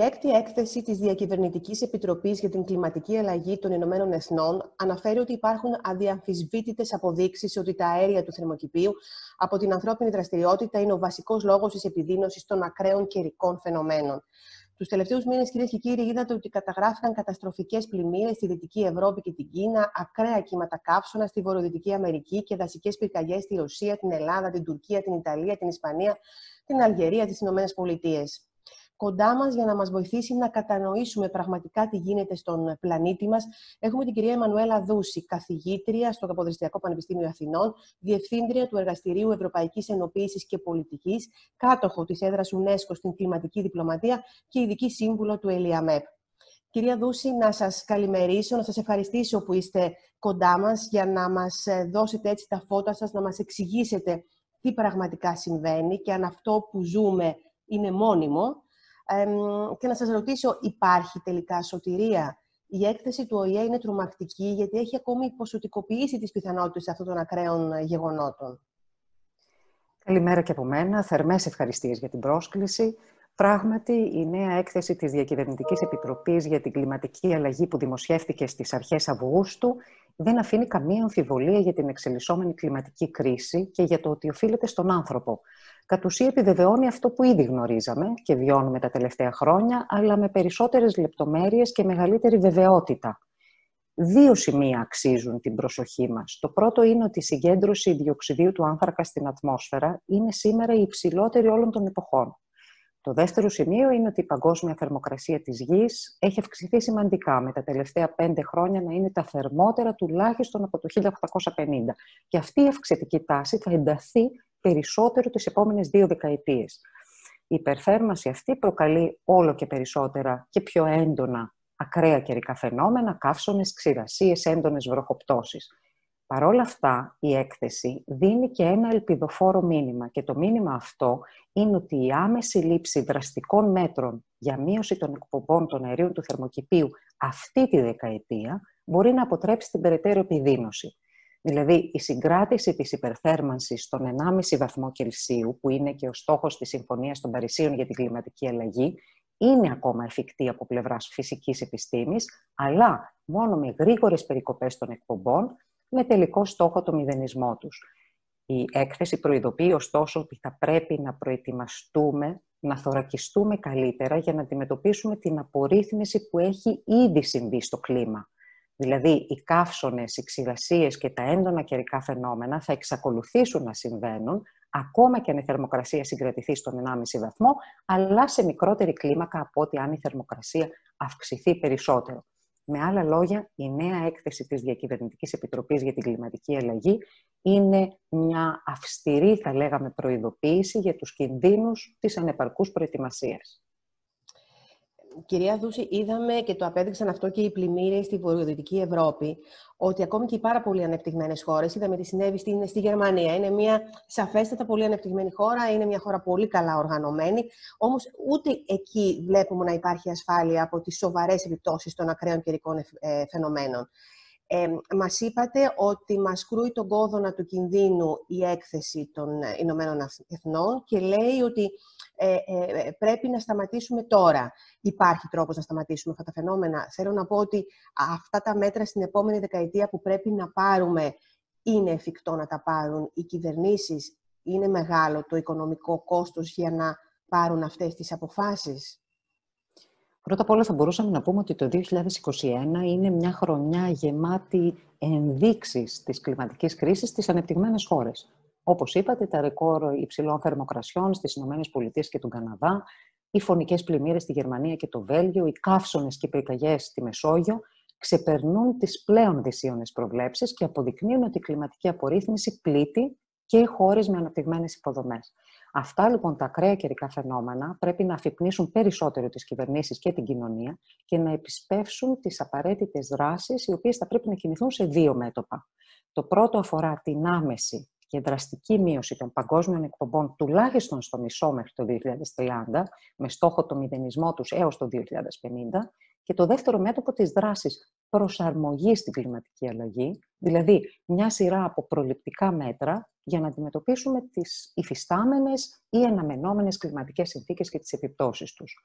Η έκτη έκθεση της Διακυβερνητικής Επιτροπής για την Κλιματική Αλλαγή των Ηνωμένων Εθνών αναφέρει ότι υπάρχουν αδιαμφισβήτητες αποδείξεις ότι τα αέρια του θερμοκηπίου από την ανθρώπινη δραστηριότητα είναι ο βασικός λόγος της επιδείνωσης των ακραίων καιρικών φαινομένων. Τους τελευταίους μήνες, κυρίες και κύριοι, είδατε ότι καταγράφηκαν καταστροφικές πλημμύρες στη Δυτική Ευρώπη και την Κίνα, ακραία κύματα καύσωνα στη Βορειοδυτική Αμερική και δασικές πυρκαγιές στη Ρωσία, την Ελλάδα, την Τουρκία, την Ιταλία, την Ισπανία, την Αλγερία, τις Ηνωμένες Πολιτείες κοντά μας για να μας βοηθήσει να κατανοήσουμε πραγματικά τι γίνεται στον πλανήτη μας. Έχουμε την κυρία Εμμανουέλα Δούση, καθηγήτρια στο Καποδριστριακό Πανεπιστήμιο Αθηνών, διευθύντρια του Εργαστηρίου Ευρωπαϊκής Ενοποίησης και Πολιτικής, κάτοχο της έδρας UNESCO στην κλιματική διπλωματία και ειδική σύμβουλο του ΕΛΙΑΜΕΠ. Κυρία Δούση, να σας καλημερίσω, να σας ευχαριστήσω που είστε κοντά μας για να μας δώσετε έτσι τα φώτα σας, να μας εξηγήσετε τι πραγματικά συμβαίνει και αν αυτό που ζούμε είναι μόνιμο και να σας ρωτήσω, υπάρχει τελικά σωτηρία; Η έκθεση του ΟΗΕ είναι τρομακτική γιατί έχει ακόμη ποσοτικοποιήσει τις πιθανότητες αυτών των ακραίων γεγονότων. Καλημέρα και από μένα. Θερμές ευχαριστίες για την πρόσκληση. Πράγματι, η νέα έκθεση της Διακυβερνητικής Επιτροπής για την Κλιματική Αλλαγή που δημοσιεύτηκε στις αρχές Αυγούστου δεν αφήνει καμία αμφιβολία για την εξελισσόμενη κλιματική κρίση και για το ότι οφείλεται στον άνθρωπο. Κατ' ουσία επιβεβαιώνει αυτό που ήδη γνωρίζαμε και βιώνουμε τα τελευταία χρόνια, αλλά με περισσότερες λεπτομέρειες και μεγαλύτερη βεβαιότητα. Δύο σημεία αξίζουν την προσοχή μας. Το πρώτο είναι ότι η συγκέντρωση διοξιδίου του άνθρακα στην ατμόσφαιρα είναι σήμερα η υψηλότερη όλων των εποχών. Το δεύτερο σημείο είναι ότι η παγκόσμια θερμοκρασία της γης έχει αυξηθεί σημαντικά με τα τελευταία πέντε χρόνια να είναι τα θερμότερα τουλάχιστον από το 1850. Και αυτή η αυξητική τάση θα ενταθεί περισσότερο τις επόμενες δύο δεκαετίες. Η υπερθέρμανση αυτή προκαλεί όλο και περισσότερα και πιο έντονα ακραία καιρικά φαινόμενα, καύσονες, ξηρασίες, έντονες βροχοπτώσεις. Παρ' όλα αυτά, η έκθεση δίνει και ένα ελπιδοφόρο μήνυμα και το μήνυμα αυτό είναι ότι η άμεση λήψη δραστικών μέτρων για μείωση των εκπομπών των αερίων του θερμοκηπίου αυτή τη δεκαετία μπορεί να αποτρέψει την περαιτέρω επιδείνωση. Δηλαδή, η συγκράτηση της υπερθέρμανσης στον 1,5 βαθμό Κελσίου, που είναι και ο στόχος της Συμφωνίας των Παρισίων για την κλιματική αλλαγή, είναι ακόμα εφικτή από πλευράς φυσικής επιστήμης, αλλά μόνο με γρήγορες περικοπές των εκπομπών, με τελικό στόχο το μηδενισμό τους. Η έκθεση προειδοποιεί ωστόσο ότι θα πρέπει να προετοιμαστούμε, να θωρακιστούμε καλύτερα για να αντιμετωπίσουμε την απορρίθμιση που έχει ήδη συμβεί στο κλίμα. Δηλαδή, οι καύσονες, οι ξηρασίες και τα έντονα καιρικά φαινόμενα θα εξακολουθήσουν να συμβαίνουν, ακόμα και αν η θερμοκρασία συγκρατηθεί στον 1,5 βαθμό, αλλά σε μικρότερη κλίμακα από ό,τι αν η θερμοκρασία αυξηθεί περισσότερο. Με άλλα λόγια, η νέα έκθεση της Διακυβερνητικής Επιτροπής για την Κλιματική Αλλαγή είναι μια αυστηρή, θα λέγαμε, προειδοποίηση για τους κινδύνους της ανεπαρκούς προετοιμασίας. Κυρία Δούση, είδαμε και το απέδειξαν αυτό και οι πλημμύρες στη βορειοδυτική Ευρώπη, ότι ακόμη και οι πάρα πολύ ανεπτυγμένες χώρες, είδαμε τι συνέβη στην, στη Γερμανία. Είναι μια σαφέστατα πολύ ανεπτυγμένη χώρα, είναι μια χώρα πολύ καλά οργανωμένη. Όμως ούτε εκεί βλέπουμε να υπάρχει ασφάλεια από τις σοβαρές επιπτώσεις των ακραίων καιρικών ε, φαινομένων. Ε, μας είπατε ότι μας κρούει τον κόδωνα του κινδύνου η έκθεση των Ηνωμένων Εθνών και λέει ότι ε, ε, πρέπει να σταματήσουμε τώρα. Υπάρχει τρόπος να σταματήσουμε αυτά τα φαινόμενα. Θέλω να πω ότι αυτά τα μέτρα στην επόμενη δεκαετία που πρέπει να πάρουμε είναι εφικτό να τα πάρουν οι κυβερνήσεις. Είναι μεγάλο το οικονομικό κόστος για να πάρουν αυτές τις αποφάσεις. Πρώτα απ' όλα θα μπορούσαμε να πούμε ότι το 2021 είναι μια χρονιά γεμάτη ενδείξεις της κλιματικής κρίσης στις ανεπτυγμένες χώρες. Όπως είπατε, τα ρεκόρ υψηλών θερμοκρασιών στις ΗΠΑ και τον Καναδά, οι φωνικές πλημμύρες στη Γερμανία και το Βέλγιο, οι καύσονες και οι πυρκαγιές στη Μεσόγειο ξεπερνούν τις πλέον δυσίωνες προβλέψεις και αποδεικνύουν ότι η κλιματική απορρίθμιση πλήττει και χώρες με αναπτυγμένες υποδομές. Αυτά λοιπόν τα ακραία καιρικά φαινόμενα πρέπει να αφυπνίσουν περισσότερο τις κυβερνήσεις και την κοινωνία και να επισπεύσουν τις απαραίτητες δράσεις οι οποίες θα πρέπει να κινηθούν σε δύο μέτωπα. Το πρώτο αφορά την άμεση και δραστική μείωση των παγκόσμιων εκπομπών τουλάχιστον στο μισό μέχρι το 2030, με στόχο το μηδενισμό τους έως το 2050, και το δεύτερο μέτωπο της δράσης προσαρμογής στην κλιματική αλλαγή, δηλαδή μια σειρά από προληπτικά μέτρα για να αντιμετωπίσουμε τις υφιστάμενες ή αναμενόμενες κλιματικές συνθήκες και τις επιπτώσεις τους.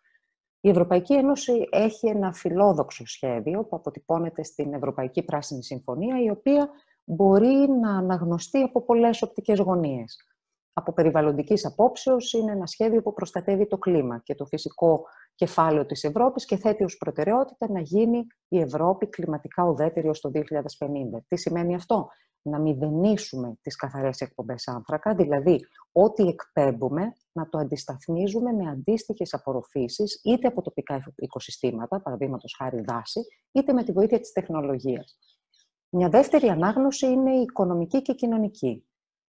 Η Ευρωπαϊκή Ένωση έχει ένα φιλόδοξο σχέδιο που αποτυπώνεται στην Ευρωπαϊκή Πράσινη Συμφωνία, η οποία μπορεί να αναγνωστεί από πολλές οπτικές γωνίες. Από περιβαλλοντικής απόψεως είναι ένα σχέδιο που προστατεύει το κλίμα και το φυσικό κεφάλαιο της Ευρώπης και θέτει ως προτεραιότητα να γίνει η Ευρώπη κλιματικά ουδέτερη ως το 2050. Τι σημαίνει αυτό; Να μηδενίσουμε τις καθαρές εκπομπές άνθρακα, δηλαδή ό,τι εκπέμπουμε να το αντισταθμίζουμε με αντίστοιχες απορροφήσεις είτε από τοπικά οικοσυστήματα, παραδείγματος χάρη δάση, είτε με τη βοήθεια της τεχνολογίας. Μια δεύτερη ανάγνωση είναι η οικονομική και κοινωνική.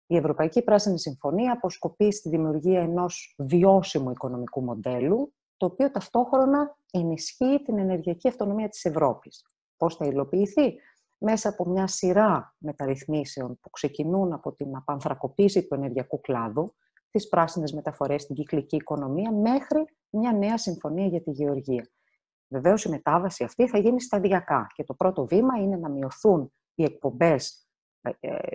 Η Ευρωπαϊκή Πράσινη Συμφωνία αποσκοπεί στη δημιουργία ενός βιώσιμου οικονομικού μοντέλου, το οποίο ταυτόχρονα ενισχύει την ενεργειακή αυτονομία της Ευρώπης. Πώς θα υλοποιηθεί; Μέσα από μια σειρά μεταρρυθμίσεων που ξεκινούν από την απανθρακοποίηση του ενεργειακού κλάδου, τις πράσινες μεταφορές, την κυκλική οικονομία, μέχρι μια νέα συμφωνία για τη γεωργία. Βεβαίως η μετάβαση αυτή θα γίνει σταδιακά και το πρώτο βήμα είναι να μειωθούν οι εκπομπές ε, ε,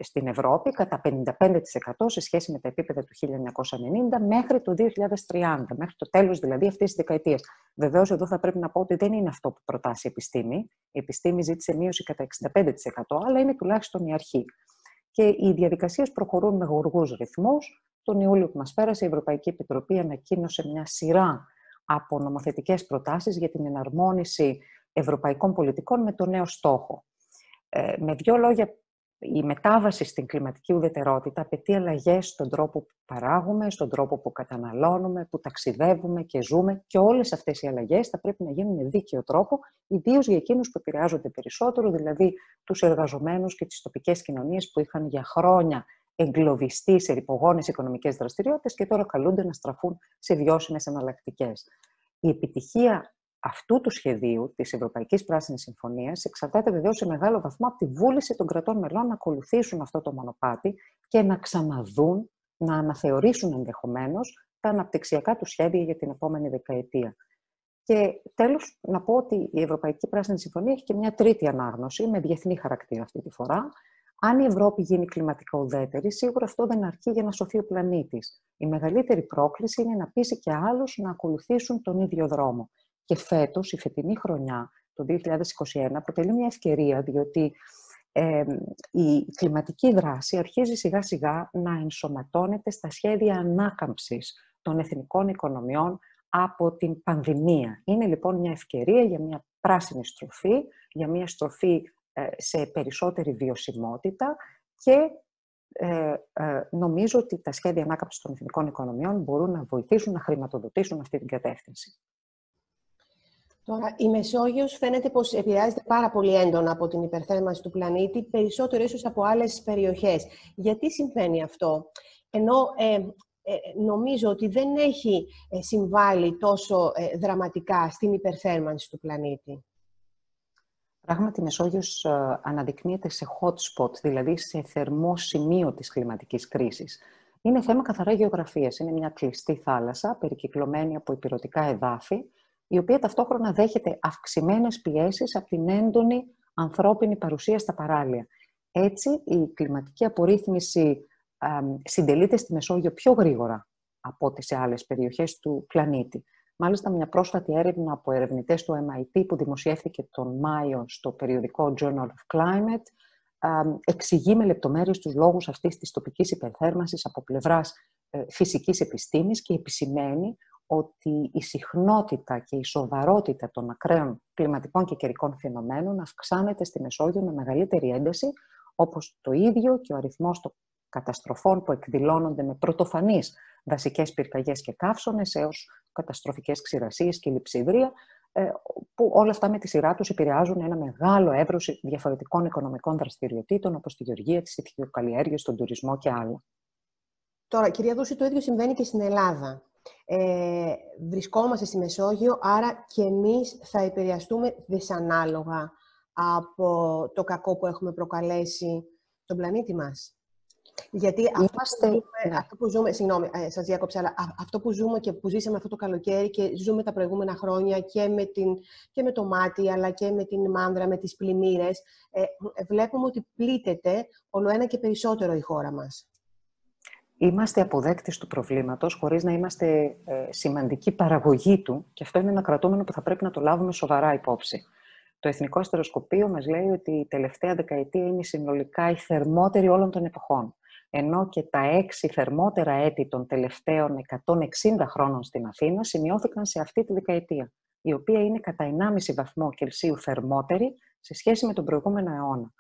στην Ευρώπη κατά 55% σε σχέση με τα επίπεδα του 1990 μέχρι το 2030, μέχρι το τέλος δηλαδή αυτής της δεκαετίας. Βεβαίως εδώ θα πρέπει να πω ότι δεν είναι αυτό που προτάσει η επιστήμη. Η επιστήμη ζήτησε μείωση κατά 65%, αλλά είναι τουλάχιστον η αρχή. Και οι διαδικασίες προχωρούν με γοργούς ρυθμούς. Τον Ιούλιο που μας πέρασε η Ευρωπαϊκή Επιτροπή ανακοίνωσε μια σειρά από νομοθετικές προτάσεις για την εναρμόνιση ευρωπαϊκών πολιτικών με το νέο στόχο. Ε, με δύο λόγια η μετάβαση στην κλιματική ουδετερότητα απαιτεί αλλαγές στον τρόπο που παράγουμε, στον τρόπο που καταναλώνουμε, που ταξιδεύουμε και ζούμε και όλες αυτές οι αλλαγές θα πρέπει να γίνουν με δίκαιο τρόπο, ιδίως για εκείνους που επηρεάζονται περισσότερο, δηλαδή τους εργαζομένους και τις τοπικές κοινωνίες που είχαν για χρόνια εγκλωβιστεί σε ρηπογόνες οικονομικές δραστηριότητες και τώρα καλούνται να στραφούν σε βιώσιμες εναλλακτικές. Η επιτυχία αυτού του σχεδίου της Ευρωπαϊκής Πράσινης Συμφωνίας εξαρτάται βεβαίως σε μεγάλο βαθμό από τη βούληση των κρατών μελών να ακολουθήσουν αυτό το μονοπάτι και να ξαναδούν, να αναθεωρήσουν ενδεχομένως τα αναπτυξιακά του σχέδια για την επόμενη δεκαετία. Και τέλος, να πω ότι η Ευρωπαϊκή Πράσινη Συμφωνία έχει και μια τρίτη ανάγνωση, με διεθνή χαρακτήρα αυτή τη φορά. Αν η Ευρώπη γίνει κλιματικά ουδέτερη, σίγουρα αυτό δεν αρκεί για να σωθεί ο πλανήτης. Η μεγαλύτερη πρόκληση είναι να πείσει και άλλους να ακολουθήσουν τον ίδιο δρόμο. Και φέτος, η φετινή χρονιά, το 2021, αποτελεί μια ευκαιρία, διότι η κλιματική δράση αρχίζει σιγά σιγά να ενσωματώνεται στα σχέδια ανάκαμψης των εθνικών οικονομιών από την πανδημία. Είναι λοιπόν μια ευκαιρία για μια πράσινη στροφή, για μια στροφή ε, σε περισσότερη βιωσιμότητα και ε, ε, νομίζω ότι τα σχέδια ανάκαμψης των εθνικών οικονομιών μπορούν να βοηθήσουν να χρηματοδοτήσουν αυτή την κατεύθυνση. Τώρα, η Μεσόγειος φαίνεται πως επηρεάζεται πάρα πολύ έντονα από την υπερθέρμανση του πλανήτη, περισσότερο ίσως από άλλες περιοχές. Γιατί συμβαίνει αυτό, ενώ ε, ε νομίζω ότι δεν έχει ε, συμβάλει τόσο ε, δραματικά στην υπερθέρμανση του πλανήτη. Πράγματι, η Μεσόγειος αναδεικνύεται σε hot spot, δηλαδή σε θερμό σημείο της κλιματικής κρίσης. Είναι θέμα καθαρά γεωγραφίας. Είναι μια κλειστή θάλασσα, περικυκλωμένη από υπηρετικά εδάφη, η οποία ταυτόχρονα δέχεται αυξημένες πιέσεις από την έντονη ανθρώπινη παρουσία στα παράλια. Έτσι, η κλιματική απορρίθμιση συντελείται στη Μεσόγειο πιο γρήγορα από ό,τι σε άλλες περιοχές του πλανήτη. Μάλιστα, μια πρόσφατη έρευνα από ερευνητές του MIT που δημοσιεύθηκε τον Μάιο στο περιοδικό Journal of Climate εξηγεί με λεπτομέρειες τους λόγους αυτής της τοπικής υπερθέρμανσης από πλευράς ε, φυσικής επιστήμης και επισημαίνει ότι η συχνότητα και η σοβαρότητα των ακραίων κλιματικών και καιρικών φαινομένων αυξάνεται στη Μεσόγειο με μεγαλύτερη ένταση, όπως το ίδιο και ο αριθμός των καταστροφών που εκδηλώνονται με πρωτοφανείς δασικές πυρκαγιές και καύσονες έως καταστροφικές ξηρασίες και λειψιδρία, ε, που όλα αυτά με τη σειρά τους επηρεάζουν ένα μεγάλο εύρος διαφορετικών οικονομικών δραστηριοτήτων, όπως τη γεωργία, τις ηθικοκαλλιέργειες, τον τουρισμό και άλλα. Τώρα, κυρία Δούση, το ίδιο συμβαίνει και στην Ελλάδα. Ε, βρισκόμαστε στη Μεσόγειο, άρα και εμείς θα επηρεαστούμε δυσανάλογα από το κακό που έχουμε προκαλέσει τον πλανήτη μας. Γιατί αυτό, που ζούμε, ναι. αυτό που ζούμε, συγγνώμη, ε, σας διάκοψα, αλλά αυτό που ζούμε και που ζήσαμε αυτό το καλοκαίρι και ζούμε τα προηγούμενα χρόνια και με, την, και με το μάτι, αλλά και με την μάνδρα, με τις πλημμύρες, ε, βλέπουμε ότι πλήττεται όλο ένα και περισσότερο η χώρα μας. Είμαστε αποδέκτες του προβλήματος χωρίς να είμαστε ε, σημαντική παραγωγή του και αυτό είναι ένα κρατούμενο που θα πρέπει να το λάβουμε σοβαρά υπόψη. Το Εθνικό Αστεροσκοπείο μας λέει ότι η τελευταία δεκαετία είναι συνολικά η θερμότερη όλων των εποχών. Ενώ και τα έξι θερμότερα έτη των τελευταίων 160 χρόνων στην Αθήνα σημειώθηκαν σε αυτή τη δεκαετία, η οποία είναι κατά 1,5 βαθμό Κελσίου θερμότερη σε σχέση με τον προηγούμενο αιώνα.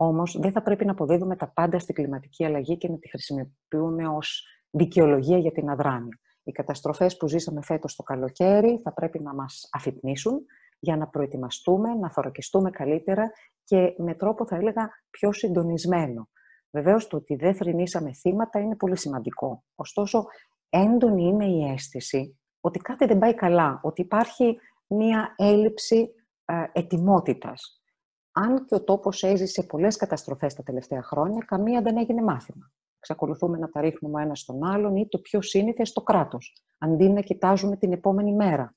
Όμως, δεν θα πρέπει να αποδίδουμε τα πάντα στην κλιματική αλλαγή και να τη χρησιμοποιούμε ως δικαιολογία για την αδράνεια. Οι καταστροφές που ζήσαμε φέτος το καλοκαίρι θα πρέπει να μας αφυπνίσουν για να προετοιμαστούμε, να θωρακιστούμε καλύτερα και με τρόπο, θα έλεγα, πιο συντονισμένο. Βεβαίως, το ότι δεν θρυνήσαμε θύματα είναι πολύ σημαντικό. Ωστόσο, έντονη είναι η αίσθηση ότι κάτι δεν πάει καλά, ότι υπάρχει μία έλλειψη ε, ετοιμότητας αν και ο τόπος έζησε πολλές καταστροφές τα τελευταία χρόνια, καμία δεν έγινε μάθημα. Εξακολουθούμε να τα ρίχνουμε ένας στον άλλον ή το πιο σύνηθε στο κράτος, αντί να κοιτάζουμε την επόμενη μέρα.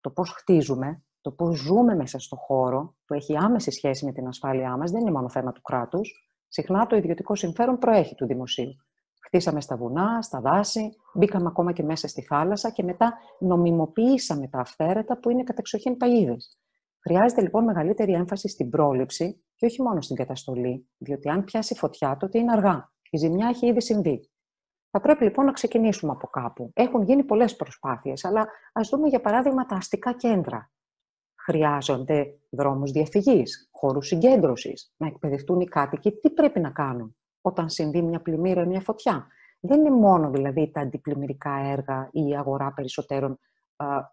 Το πώς χτίζουμε, το πώς ζούμε μέσα στο χώρο, που έχει άμεση σχέση με την ασφάλειά μας, δεν είναι μόνο θέμα του κράτους. Συχνά το ιδιωτικό συμφέρον προέχει του δημοσίου. Χτίσαμε στα βουνά, στα δάση, μπήκαμε ακόμα και μέσα στη θάλασσα και μετά νομιμοποιήσαμε τα αυθαίρετα που είναι κατεξοχήν παγίδες. Χρειάζεται λοιπόν μεγαλύτερη έμφαση στην πρόληψη και όχι μόνο στην καταστολή, διότι αν πιάσει φωτιά, τότε είναι αργά. Η ζημιά έχει ήδη συμβεί. Θα πρέπει λοιπόν να ξεκινήσουμε από κάπου. Έχουν γίνει πολλές προσπάθειες, αλλά ας δούμε για παράδειγμα τα αστικά κέντρα. Χρειάζονται δρόμους διαφυγής, χώρους συγκέντρωσης, να εκπαιδευτούν οι κάτοικοι τι πρέπει να κάνουν όταν συμβεί μια πλημμύρα ή μια φωτιά; Δεν είναι μόνο δηλαδή τα αντιπλημμυρικά έργα ή η αγορά περισσότερων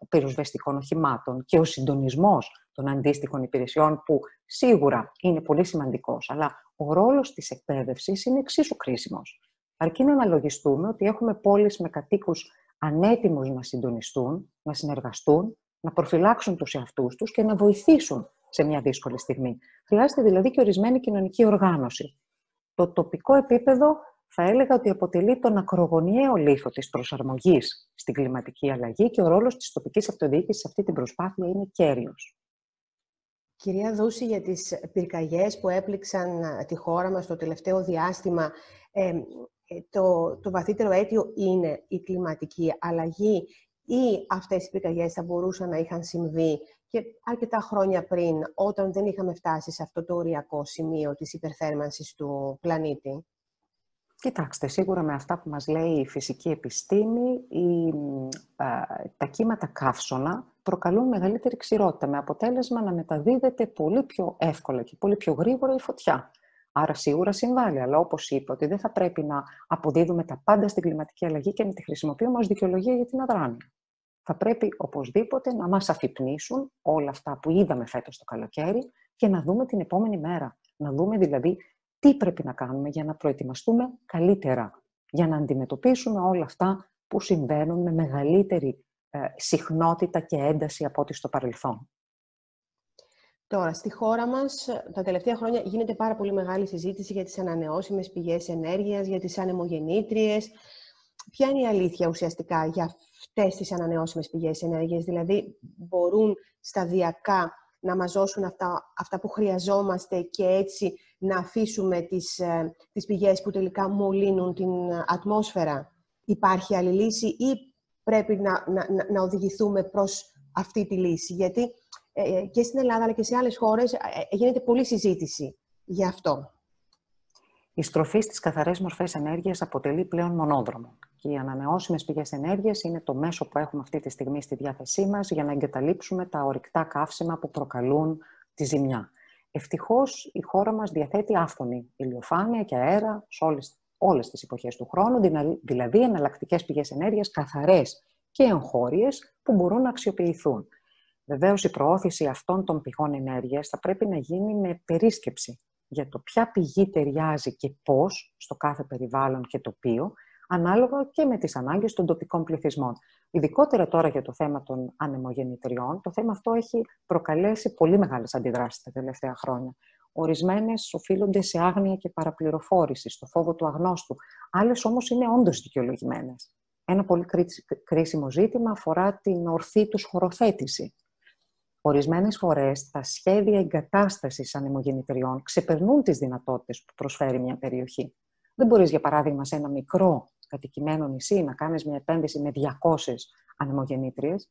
πυροσβεστικών οχημάτων και ο συντονισμός των αντίστοιχων υπηρεσιών που σίγουρα είναι πολύ σημαντικός, αλλά ο ρόλος της εκπαίδευσης είναι εξίσου κρίσιμος. Αρκεί να αναλογιστούμε ότι έχουμε πόλεις με κατοίκους ανέτοιμους να συντονιστούν, να συνεργαστούν, να προφυλάξουν τους εαυτούς τους και να βοηθήσουν σε μια δύσκολη στιγμή. Χρειάζεται δηλαδή και ορισμένη κοινωνική οργάνωση. Το τοπικό επίπεδο θα έλεγα ότι αποτελεί τον ακρογωνιαίο λίθο της προσαρμογής στην κλιματική αλλαγή και ο ρόλος της τοπικής αυτοδιοίκησης σε αυτή την προσπάθεια είναι κέριος. Κυρία Δούση, για τις πυρκαγιές που έπληξαν τη χώρα μας το τελευταίο διάστημα, ε, το, το βαθύτερο αίτιο είναι η κλιματική αλλαγή ή αυτές οι πυρκαγιές θα μπορούσαν να είχαν συμβεί και αρκετά χρόνια πριν, όταν δεν είχαμε φτάσει σε αυτό το οριακό σημείο της υπερθέρμανσης του πλανήτη; Κοιτάξτε, σίγουρα με αυτά που μας λέει η φυσική επιστήμη, η, τα κύματα καύσωνα προκαλούν μεγαλύτερη ξηρότητα, με αποτέλεσμα να μεταδίδεται πολύ πιο εύκολα και πολύ πιο γρήγορα η φωτιά. Άρα σίγουρα συμβάλλει, αλλά όπως είπα, ότι δεν θα πρέπει να αποδίδουμε τα πάντα στην κλιματική αλλαγή και να τη χρησιμοποιούμε ως δικαιολογία για την αδράνεια. Θα πρέπει οπωσδήποτε να μας αφυπνίσουν όλα αυτά που είδαμε φέτος το καλοκαίρι και να δούμε την επόμενη μέρα. Να δούμε δηλαδή τι πρέπει να κάνουμε για να προετοιμαστούμε καλύτερα, για να αντιμετωπίσουμε όλα αυτά που συμβαίνουν με μεγαλύτερη ε, συχνότητα και ένταση από ό,τι στο παρελθόν; Τώρα, στη χώρα μας, τα τελευταία χρόνια γίνεται πάρα πολύ μεγάλη συζήτηση για τις ανανεώσιμες πηγές ενέργειας, για τις ανεμογεννήτριες. Ποια είναι η αλήθεια ουσιαστικά για αυτές τις ανανεώσιμες πηγές ενέργειας, δηλαδή μπορούν σταδιακά να μας δώσουν αυτά, αυτά που χρειαζόμαστε και έτσι να αφήσουμε τις, ε, τις πηγές που τελικά μολύνουν την ατμόσφαιρα. Υπάρχει άλλη λύση ή πρέπει να, να, να οδηγηθούμε προς αυτή τη λύση; Γιατί ε, και στην Ελλάδα αλλά και σε άλλες χώρες ε, γίνεται πολλή συζήτηση γι' αυτό. Η στροφή στις καθαρές μορφές ενέργειας αποτελεί πλέον μονόδρομο και οι ανανεώσιμες πηγές ενέργειας είναι το μέσο που έχουμε αυτή τη στιγμή στη διάθεσή μας για να εγκαταλείψουμε τα ορυκτά καύσιμα που προκαλούν τη ζημιά. Ευτυχώς η χώρα μας διαθέτει άφθονη ηλιοφάνεια και αέρα σε όλες, όλες τις εποχές του χρόνου, δηλαδή εναλλακτικές πηγές ενέργειας καθαρές και εγχώριες που μπορούν να αξιοποιηθούν. Βεβαίως η προώθηση αυτών των πηγών ενέργειας θα πρέπει να γίνει με περίσκεψη για το ποια πηγή ταιριάζει και πώς στο κάθε περιβάλλον και τοπίο, ανάλογα και με τις ανάγκες των τοπικών πληθυσμών. Ειδικότερα τώρα για το θέμα των ανεμογεννητριών, το θέμα αυτό έχει προκαλέσει πολύ μεγάλες αντιδράσεις τα τελευταία χρόνια. Ορισμένες οφείλονται σε άγνοια και παραπληροφόρηση, στο φόβο του αγνώστου. Άλλες όμως είναι όντως δικαιολογημένες. Ένα πολύ κρίσιμο ζήτημα αφορά την ορθή τους χωροθέτηση. Ορισμένες φορές τα σχέδια εγκατάστασης ανεμογεννητριών ξεπερνούν τις δυνατότητες που προσφέρει μια περιοχή. Δεν μπορείς, για παράδειγμα, σε ένα μικρό κατοικημένο νησί να κάνεις μια επένδυση με 200 ανεμογεννήτριες,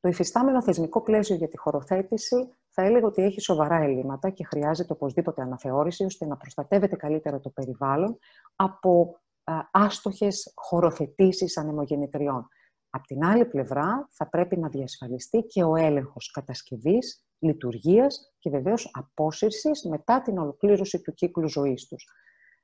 το υφιστάμενο θεσμικό πλαίσιο για τη χωροθέτηση θα έλεγα ότι έχει σοβαρά ελλείμματα και χρειάζεται οπωσδήποτε αναθεώρηση ώστε να προστατεύεται καλύτερα το περιβάλλον από άστοχες χωροθετήσεις ανεμογεννητριών. Απ' την άλλη πλευρά θα πρέπει να διασφαλιστεί και ο έλεγχος κατασκευής, λειτουργίας και βεβαίως απόσυρσης μετά την ολοκλήρωση του κύκλου ζωής τους.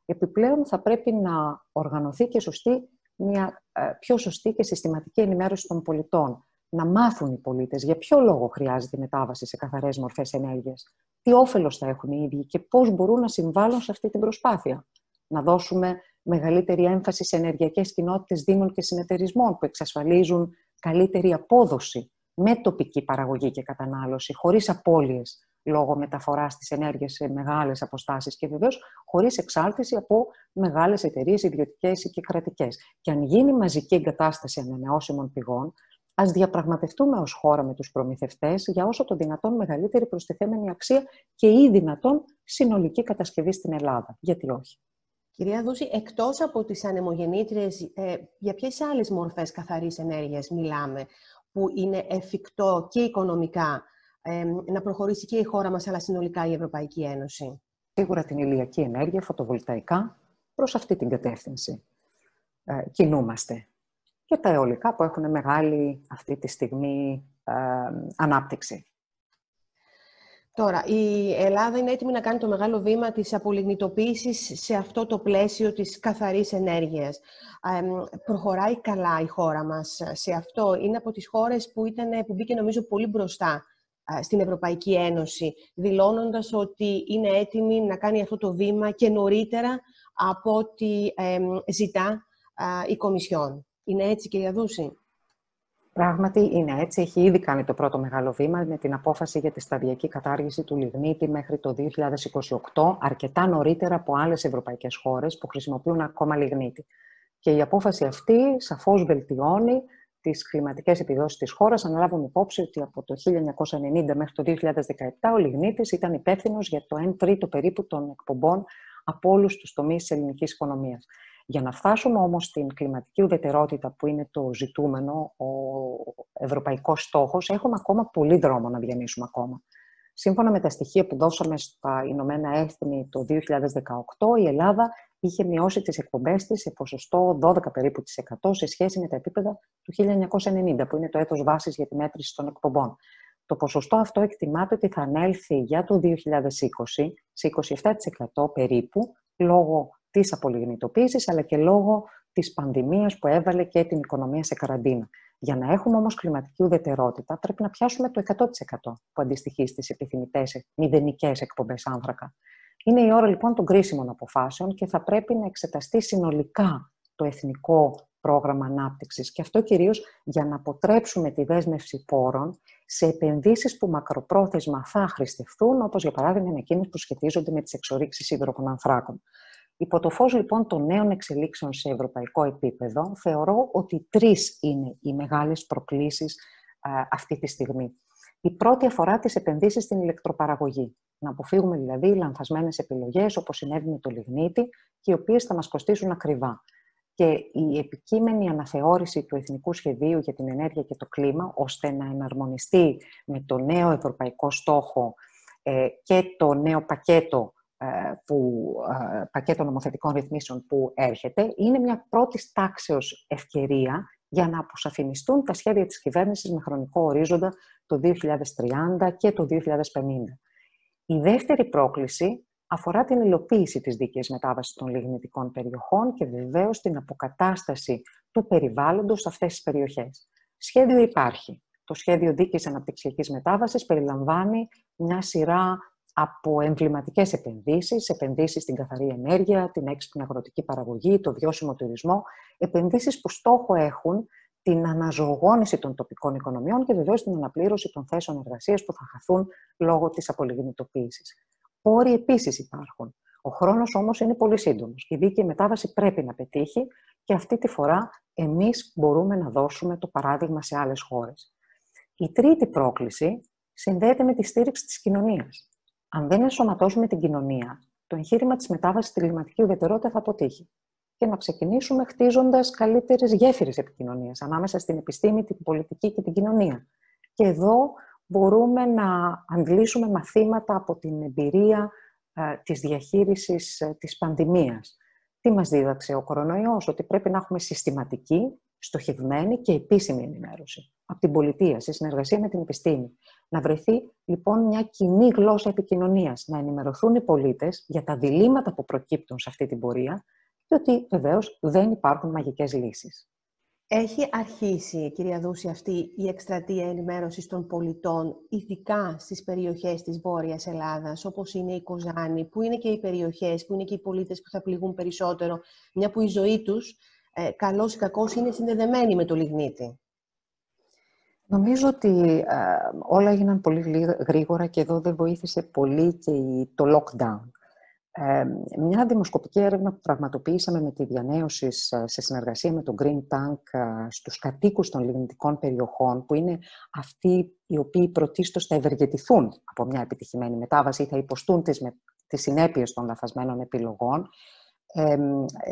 Επιπλέον θα πρέπει να οργανωθεί και σωστή, μια πιο σωστή και συστηματική ενημέρωση των πολιτών. Να μάθουν οι πολίτες για ποιο λόγο χρειάζεται η μετάβαση σε καθαρές μορφές ενέργειας, τι όφελος θα έχουν οι ίδιοι και πώς μπορούν να συμβάλλουν σε αυτή την προσπάθεια. Να δώσουμε μεγαλύτερη έμφαση σε ενεργειακές κοινότητες δήμων και συνεταιρισμών που εξασφαλίζουν καλύτερη απόδοση με τοπική παραγωγή και κατανάλωση, χωρίς απώλειες λόγω μεταφοράς της ενέργειας σε μεγάλες αποστάσεις και βεβαίως χωρίς εξάρτηση από μεγάλες εταιρείες ιδιωτικές και κρατικές. Και αν γίνει μαζική εγκατάσταση ανανεώσιμων πηγών, Α διαπραγματευτούμε ως χώρα με τους προμηθευτές για όσο το δυνατόν μεγαλύτερη προστιθέμενη αξία και ή δυνατόν συνολική κατασκευή στην Ελλάδα. Γιατί όχι; Κυρία Δούση, εκτός από τις ανεμογεννήτριες, ε, για ποιες άλλες μορφές καθαρής ενέργειας μιλάμε, που είναι εφικτό και οικονομικά ε, να προχωρήσει και η χώρα μας, αλλά συνολικά η Ευρωπαϊκή Ένωση. Σίγουρα την ηλιακή ενέργεια, φωτοβολταϊκά, προς αυτή την κατεύθυνση ε, κινούμαστε. Και τα αιωλικά που έχουν μεγάλη αυτή τη στιγμή ε, ανάπτυξη. Τώρα, η Ελλάδα είναι έτοιμη να κάνει το μεγάλο βήμα της απολιγνητοποίησης σε αυτό το πλαίσιο της καθαρής ενέργειας. προχωράει καλά η χώρα μας σε αυτό. Είναι από τις χώρες που, ήταν, που μπήκε νομίζω πολύ μπροστά στην Ευρωπαϊκή Ένωση, δηλώνοντας ότι είναι έτοιμη να κάνει αυτό το βήμα και νωρίτερα από ό,τι ζητά η Κομισιόν. Είναι έτσι, κυρία Δούση; Πράγματι είναι έτσι. Έχει ήδη κάνει το πρώτο μεγάλο βήμα με την απόφαση για τη σταδιακή κατάργηση του λιγνίτη μέχρι το 2028, αρκετά νωρίτερα από άλλες ευρωπαϊκές χώρες που χρησιμοποιούν ακόμα λιγνίτη. Και η απόφαση αυτή σαφώς βελτιώνει τις κλιματικές επιδόσεις της χώρας. Αναλάβουμε υπόψη ότι από το 1990 μέχρι το 2017 ο λιγνίτης ήταν υπεύθυνος για το 1 τρίτο περίπου των εκπομπών από όλους τους τομείς της ελληνικής οικονομίας. Για να φτάσουμε όμως στην κλιματική ουδετερότητα που είναι το ζητούμενο, ο ευρωπαϊκός στόχος, έχουμε ακόμα πολύ δρόμο να διανύσουμε ακόμα. Σύμφωνα με τα στοιχεία που δώσαμε στα Ηνωμένα Έθνη το 2018, η Ελλάδα είχε μειώσει τις εκπομπές της σε ποσοστό 12 περίπου της 100 σε σχέση με τα επίπεδα του 1990, που είναι το έτος βάσης για τη μέτρηση των εκπομπών. Το ποσοστό αυτό εκτιμάται ότι θα ανέλθει για το 2020 σε 27% περίπου, λόγω Της απολιγνητοποίησης, αλλά και λόγω της πανδημίας που έβαλε και την οικονομία σε καραντίνα. Για να έχουμε όμως κλιματική ουδετερότητα, πρέπει να πιάσουμε το 100% που αντιστοιχεί στις επιθυμητές μηδενικές εκπομπές άνθρακα. Είναι η ώρα λοιπόν των κρίσιμων αποφάσεων και θα πρέπει να εξεταστεί συνολικά το εθνικό πρόγραμμα ανάπτυξης. Και αυτό κυρίως για να αποτρέψουμε τη δέσμευση πόρων σε επενδύσεις που μακροπρόθεσμα θα χρηστευτούν, όπως για παράδειγμα εκείνες που σχετίζονται με τις εξορίξεις υδρογονανθράκων. Υπό το φως λοιπόν των νέων εξελίξεων σε ευρωπαϊκό επίπεδο, θεωρώ ότι τρεις είναι οι μεγάλες προκλήσεις αυτή τη στιγμή. Η πρώτη αφορά τις επενδύσεις στην ηλεκτροπαραγωγή. Να αποφύγουμε δηλαδή λανθασμένες επιλογές όπως συνέβη με το λιγνίτη και οι οποίες θα μας κοστίσουν ακριβά. Και η επικείμενη αναθεώρηση του Εθνικού Σχεδίου για την Ενέργεια και το Κλίμα, ώστε να εναρμονιστεί με το νέο ευρωπαϊκό στόχο ε, και το νέο πακέτο ε, που, ε, πακέτο νομοθετικών ρυθμίσεων που έρχεται, είναι μια πρώτης τάξεως ευκαιρία για να αποσαφινιστούν τα σχέδια της κυβέρνησης με χρονικό ορίζοντα το 2030 και το 2050. Η δεύτερη πρόκληση αφορά την υλοποίηση της δίκαιης μετάβασης των λιγνητικών περιοχών και βεβαίως την αποκατάσταση του περιβάλλοντος σε αυτές τις περιοχές. Σχέδιο υπάρχει. Το σχέδιο δίκαιης αναπτυξιακής μετάβασης περιλαμβάνει μια σειρά από εμβληματικές επενδύσεις, επενδύσεις στην καθαρή ενέργεια, την έξυπνη αγροτική παραγωγή, το βιώσιμο τουρισμό, επενδύσεις που στόχο έχουν την αναζωογόνηση των τοπικών οικονομιών και βεβαίως την αναπλήρωση των θέσεων εργασίας που θα χαθούν λόγω της απολιγνητοποίησης. Πόροι επίσης υπάρχουν. Ο χρόνος όμως είναι πολύ σύντομος. Η δίκαιη μετάβαση πρέπει να πετύχει και αυτή τη φορά εμείς μπορούμε να δώσουμε το παράδειγμα σε άλλες χώρες. Η τρίτη πρόκληση συνδέεται με τη στήριξη της κοινωνίας αν δεν ενσωματώσουμε την κοινωνία, το εγχείρημα της μετάβασης στη κλιματική ουδετερότητα θα αποτύχει. και να ξεκινήσουμε χτίζοντας καλύτερες γέφυρες επικοινωνίας ανάμεσα στην επιστήμη, την πολιτική και την κοινωνία. Και εδώ μπορούμε να αντλήσουμε μαθήματα από την εμπειρία ε, της διαχείρισης ε, της πανδημίας. Τι μας δίδαξε ο κορονοϊός, ότι πρέπει να έχουμε συστηματική, στοχευμένη και επίσημη ενημέρωση από την πολιτεία, σε συνεργασία με την επιστήμη. Να βρεθεί λοιπόν μια κοινή γλώσσα επικοινωνίας, να ενημερωθούν οι πολίτες για τα διλήμματα που προκύπτουν σε αυτή την πορεία και ότι βεβαίως δεν υπάρχουν μαγικές λύσεις. Έχει αρχίσει, κυρία Δούση, αυτή η εκστρατεία ενημέρωσης των πολιτών, ειδικά στις περιοχές της Βόρειας Ελλάδας, όπως είναι η Κοζάνη, που είναι και οι περιοχές, που είναι και οι πολίτες που θα πληγούν περισσότερο, μια που η ζωή τους, ε, καλός ή κακός, είναι συνδεδεμένη με το λιγνίτη. Νομίζω ότι ε, όλα έγιναν πολύ γρήγορα και εδώ δεν βοήθησε πολύ και το lockdown. Μια δημοσκοπική έρευνα που πραγματοποιήσαμε με τη διανέωση σε συνεργασία με το Green Tank στους κατοίκους των λιγνητικών περιοχών, που είναι αυτοί οι οποίοι πρωτίστως θα ευεργετηθούν από μια επιτυχημένη μετάβαση ή θα υποστούν τις, με, τις συνέπειες των λαθασμένων επιλογών,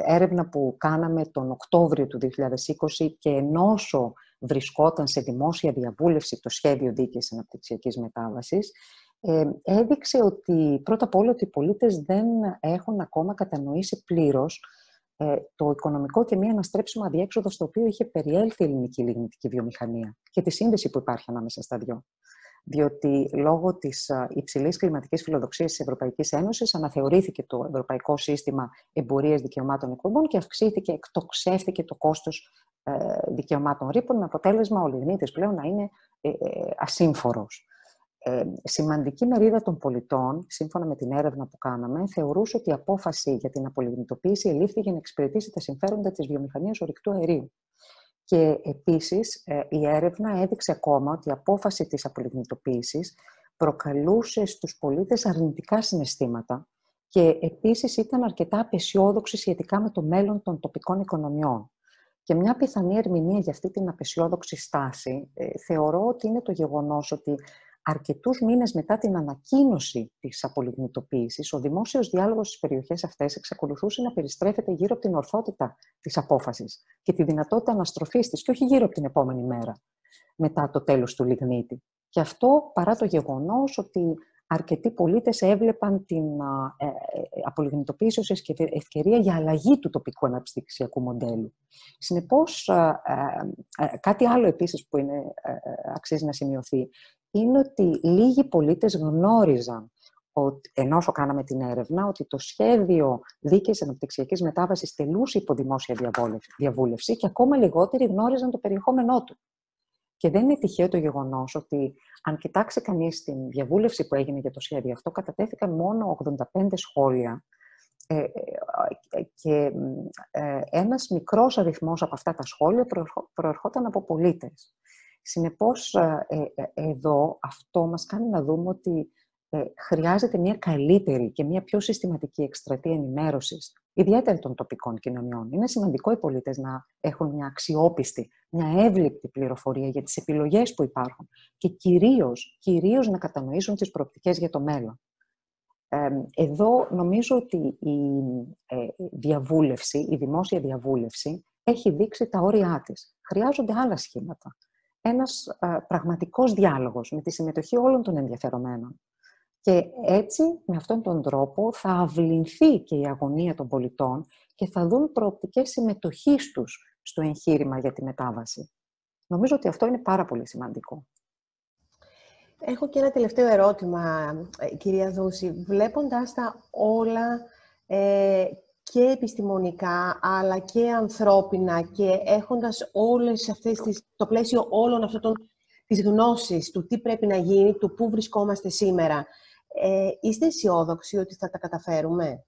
έρευνα που κάναμε τον Οκτώβριο του 2020 και ενώσο βρισκόταν σε δημόσια διαβούλευση το σχέδιο δίκαιης αναπτυξιακής μετάβασης, ε, έδειξε ότι πρώτα απ' όλα ότι οι πολίτες δεν έχουν ακόμα κατανοήσει πλήρως ε, το οικονομικό και μία αναστρέψιμο αδιέξοδο στο οποίο είχε περιέλθει η ελληνική λιγνητική βιομηχανία και τη σύνδεση που υπάρχει ανάμεσα στα δυο. Διότι λόγω της υψηλής κλιματικής φιλοδοξίας της Ευρωπαϊκής Ένωσης αναθεωρήθηκε το Ευρωπαϊκό Σύστημα Εμπορίας Δικαιωμάτων Εκπομπών και αυξήθηκε, εκτοξεύτηκε το κόστος ε, δικαιωμάτων ρήπων, με αποτέλεσμα ο λιγνίτης πλέον να είναι ε, ασύμφορος ε, σημαντική μερίδα των πολιτών, σύμφωνα με την έρευνα που κάναμε, θεωρούσε ότι η απόφαση για την απολιγνητοποίηση ελήφθη για να εξυπηρετήσει τα συμφέροντα της βιομηχανίας ορυκτού αερίου. Και επίσης ε, η έρευνα έδειξε ακόμα ότι η απόφαση της απολιγνητοποίησης προκαλούσε στους πολίτες αρνητικά συναισθήματα και επίσης ήταν αρκετά απεσιόδοξη σχετικά με το μέλλον των τοπικών οικονομιών. Και μια πιθανή ερμηνεία για αυτή την απεσιόδοξη στάση ε, θεωρώ ότι είναι το γεγονός ότι αρκετούς μήνες μετά την ανακοίνωση της απολιγνητοποίησης, ο δημόσιος διάλογος στις περιοχές αυτές εξακολουθούσε να περιστρέφεται γύρω από την ορθότητα της απόφασης και τη δυνατότητα αναστροφής της και όχι γύρω από την επόμενη μέρα μετά το τέλος του λιγνίτη. Και αυτό παρά το γεγονός ότι αρκετοί πολίτες έβλεπαν την ε, ε, απολιγνητοποίηση ως ευκαιρία για αλλαγή του τοπικού αναπτυξιακού μοντέλου. Συνεπώς, ε, κάτι άλλο επίσης που είναι, αξίζει να σημειωθεί, είναι ότι λίγοι πολίτες γνώριζαν ότι, ενώ όσο κάναμε την έρευνα, ότι το σχέδιο δίκαιης αναπτυξιακής μετάβασης τελούσε υπό δημόσια διαβούλευση και ακόμα λιγότεροι γνώριζαν το περιεχόμενό του. Και δεν είναι τυχαίο το γεγονός ότι, αν κοιτάξει κανείς την διαβούλευση που έγινε για το σχέδιο αυτό, κατατέθηκαν μόνο 85 σχόλια ε, ε, και ε, ένας μικρός αριθμός από αυτά τα σχόλια προερχόταν από πολίτες. Συνεπώς, ε, ε, ε, εδώ αυτό μας κάνει να δούμε ότι χρειάζεται μια καλύτερη και μια πιο συστηματική εκστρατεία ενημέρωσης, ιδιαίτερα των τοπικών κοινωνιών. Είναι σημαντικό οι πολίτες να έχουν μια αξιόπιστη, μια εύληπτη πληροφορία για τις επιλογές που υπάρχουν και κυρίως κυρίως να κατανοήσουν τις προοπτικές για το μέλλον. Εδώ νομίζω ότι η διαβούλευση, η δημόσια διαβούλευση, έχει δείξει τα όρια της. Χρειάζονται άλλα σχήματα ένας α, πραγματικός διάλογος με τη συμμετοχή όλων των ενδιαφερομένων. Και έτσι, με αυτόν τον τρόπο, θα αυλυνθεί και η αγωνία των πολιτών και θα δουν προοπτικές συμμετοχής τους στο εγχείρημα για τη μετάβαση. Νομίζω ότι αυτό είναι πάρα πολύ σημαντικό. Έχω και ένα τελευταίο ερώτημα, ε, κυρία Δούση. Βλέποντας τα όλα ε, και επιστημονικά, αλλά και ανθρώπινα και έχοντας όλες αυτές τις, το πλαίσιο όλων αυτών των, της γνώσης του τι πρέπει να γίνει, του πού βρισκόμαστε σήμερα. Ε, είστε αισιόδοξοι ότι θα τα καταφέρουμε;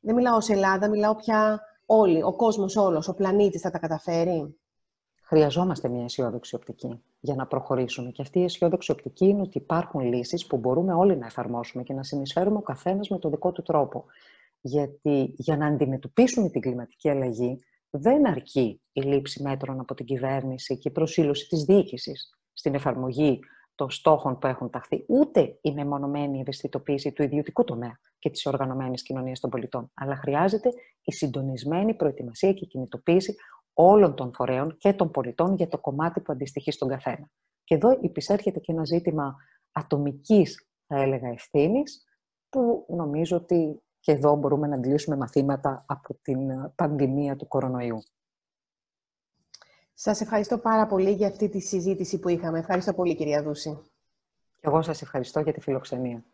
Δεν μιλάω ως Ελλάδα, μιλάω πια όλοι, ο κόσμος όλος, ο πλανήτης θα τα καταφέρει; Χρειαζόμαστε μια αισιόδοξη οπτική για να προχωρήσουμε. Και αυτή η αισιόδοξη οπτική είναι ότι υπάρχουν λύσεις που μπορούμε όλοι να εφαρμόσουμε και να συνεισφέρουμε ο καθένας με τον δικό του τρόπο. Γιατί για να αντιμετωπίσουμε την κλιματική αλλαγή δεν αρκεί η λήψη μέτρων από την κυβέρνηση και η προσήλωση της διοίκησης στην εφαρμογή των στόχων που έχουν ταχθεί, ούτε η μεμονωμένη ευαισθητοποίηση του ιδιωτικού τομέα και της οργανωμένης κοινωνίας των πολιτών, αλλά χρειάζεται η συντονισμένη προετοιμασία και κινητοποίηση όλων των φορέων και των πολιτών για το κομμάτι που αντιστοιχεί στον καθένα. Και εδώ υπησέρχεται και ένα ζήτημα ατομικής, θα έλεγα, ευθύνης, που νομίζω ότι και εδώ μπορούμε να αντιλήσουμε μαθήματα από την πανδημία του κορονοϊού. Σας ευχαριστώ πάρα πολύ για αυτή τη συζήτηση που είχαμε. Ευχαριστώ πολύ, κυρία Δούση. Και εγώ σας ευχαριστώ για τη φιλοξενία.